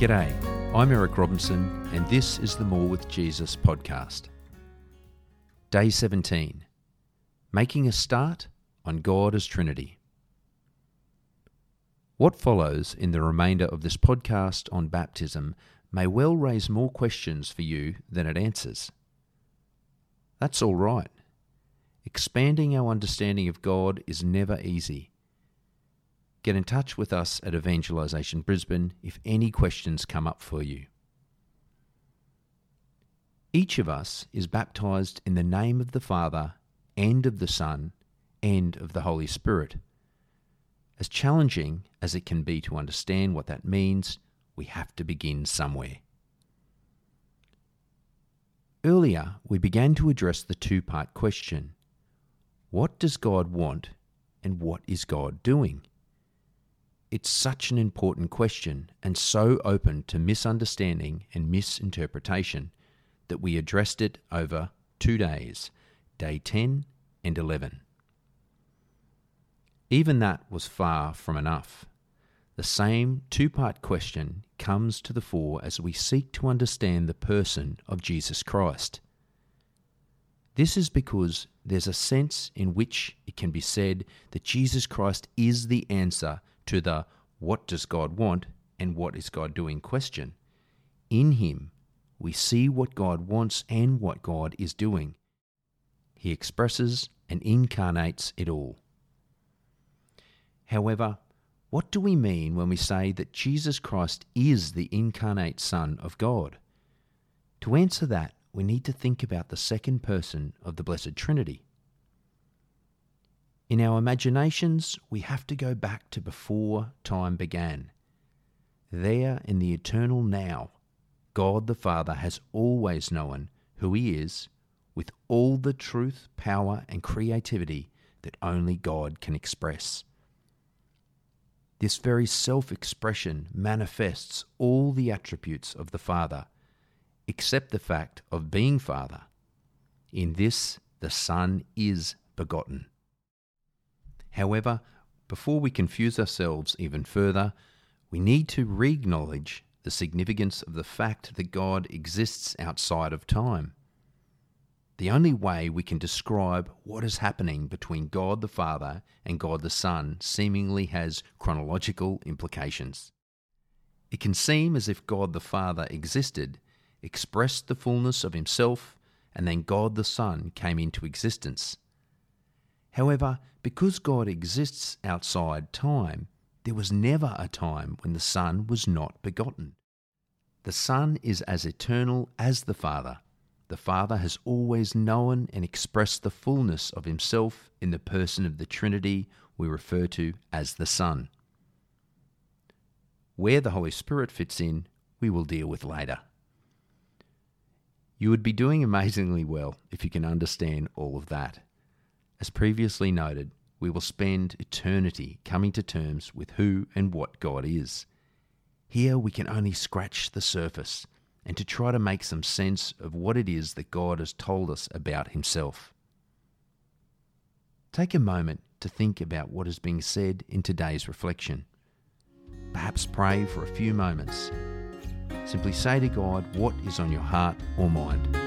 G'day, I'm Eric Robinson, and this is the More with Jesus podcast. Day 17 Making a Start on God as Trinity. What follows in the remainder of this podcast on baptism may well raise more questions for you than it answers. That's all right. Expanding our understanding of God is never easy. Get in touch with us at Evangelisation Brisbane if any questions come up for you. Each of us is baptized in the name of the Father, and of the Son, and of the Holy Spirit. As challenging as it can be to understand what that means, we have to begin somewhere. Earlier, we began to address the two part question What does God want, and what is God doing? It's such an important question and so open to misunderstanding and misinterpretation that we addressed it over two days, day 10 and 11. Even that was far from enough. The same two part question comes to the fore as we seek to understand the person of Jesus Christ. This is because there's a sense in which it can be said that Jesus Christ is the answer to the what does God want and what is God doing question. In Him, we see what God wants and what God is doing. He expresses and incarnates it all. However, what do we mean when we say that Jesus Christ is the incarnate Son of God? To answer that, we need to think about the second person of the Blessed Trinity. In our imaginations, we have to go back to before time began. There, in the eternal now, God the Father has always known who He is with all the truth, power, and creativity that only God can express. This very self expression manifests all the attributes of the Father, except the fact of being Father. In this, the Son is begotten. However, before we confuse ourselves even further, we need to re acknowledge the significance of the fact that God exists outside of time. The only way we can describe what is happening between God the Father and God the Son seemingly has chronological implications. It can seem as if God the Father existed, expressed the fullness of Himself, and then God the Son came into existence. However, because God exists outside time, there was never a time when the Son was not begotten. The Son is as eternal as the Father. The Father has always known and expressed the fullness of Himself in the person of the Trinity we refer to as the Son. Where the Holy Spirit fits in, we will deal with later. You would be doing amazingly well if you can understand all of that. As previously noted, we will spend eternity coming to terms with who and what God is. Here we can only scratch the surface and to try to make some sense of what it is that God has told us about Himself. Take a moment to think about what is being said in today's reflection. Perhaps pray for a few moments. Simply say to God what is on your heart or mind.